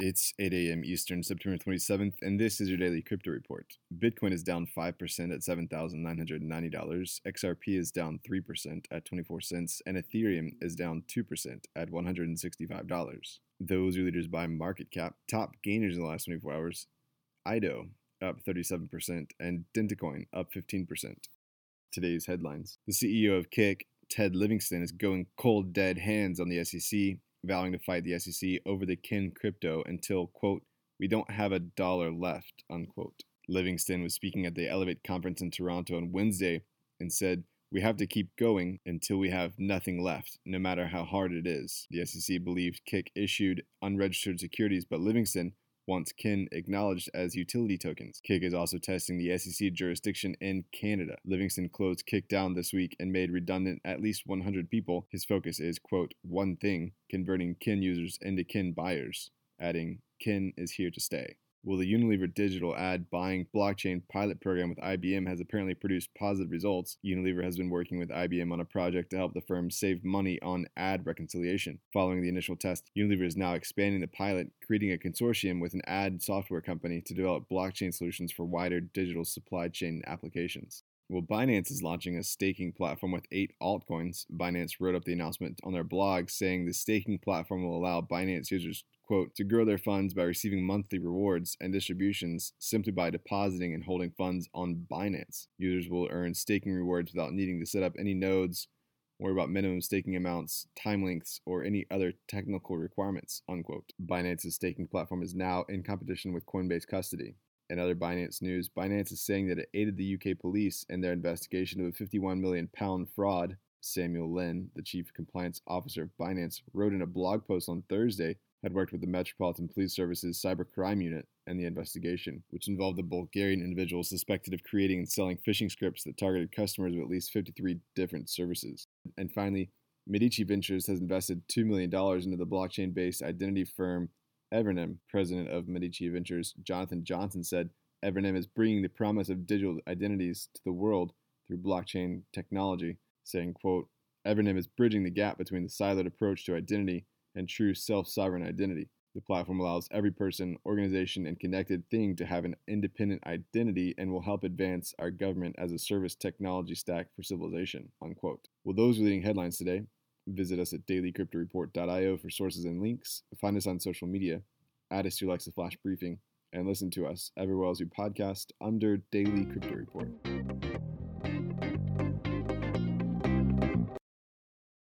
It's 8 a.m. Eastern, September 27th, and this is your daily crypto report. Bitcoin is down 5% at $7,990, XRP is down 3% at 24 cents, and Ethereum is down 2% at $165. Those are leaders by market cap. Top gainers in the last 24 hours IDO up 37%, and Dentacoin up 15%. Today's headlines The CEO of Kik, Ted Livingston, is going cold dead hands on the SEC vowing to fight the SEC over the kin crypto until, quote, we don't have a dollar left, unquote. Livingston was speaking at the Elevate conference in Toronto on Wednesday and said, we have to keep going until we have nothing left, no matter how hard it is. The SEC believed Kik issued unregistered securities, but Livingston wants KIN acknowledged as utility tokens. Kik is also testing the SEC jurisdiction in Canada. Livingston closed Kik down this week and made redundant at least 100 people. His focus is, quote, one thing, converting KIN users into KIN buyers, adding, KIN is here to stay. Well, the Unilever Digital ad buying blockchain pilot program with IBM has apparently produced positive results. Unilever has been working with IBM on a project to help the firm save money on ad reconciliation. Following the initial test, Unilever is now expanding the pilot, creating a consortium with an ad software company to develop blockchain solutions for wider digital supply chain applications. Well, Binance is launching a staking platform with eight altcoins. Binance wrote up the announcement on their blog saying the staking platform will allow Binance users quote, to grow their funds by receiving monthly rewards and distributions simply by depositing and holding funds on Binance. Users will earn staking rewards without needing to set up any nodes, worry about minimum staking amounts, time lengths, or any other technical requirements, unquote. Binance's staking platform is now in competition with Coinbase Custody. In other Binance news, Binance is saying that it aided the UK police in their investigation of a 51 million pound fraud. Samuel Lim, the chief compliance officer of Binance, wrote in a blog post on Thursday had worked with the Metropolitan Police Service's cybercrime unit and the investigation, which involved a Bulgarian individual suspected of creating and selling phishing scripts that targeted customers of at least 53 different services. And finally, Medici Ventures has invested $2 million into the blockchain based identity firm Evernym. President of Medici Ventures, Jonathan Johnson, said Evernym is bringing the promise of digital identities to the world through blockchain technology, saying, quote, Evernym is bridging the gap between the siloed approach to identity and true self sovereign identity. The platform allows every person, organization, and connected thing to have an independent identity and will help advance our government as a service technology stack for civilization. Unquote. Well, those are leading headlines today. Visit us at dailycryptoreport.io for sources and links. Find us on social media. Add us to your Flash Briefing and listen to us everywhere else you podcast under Daily Crypto Report.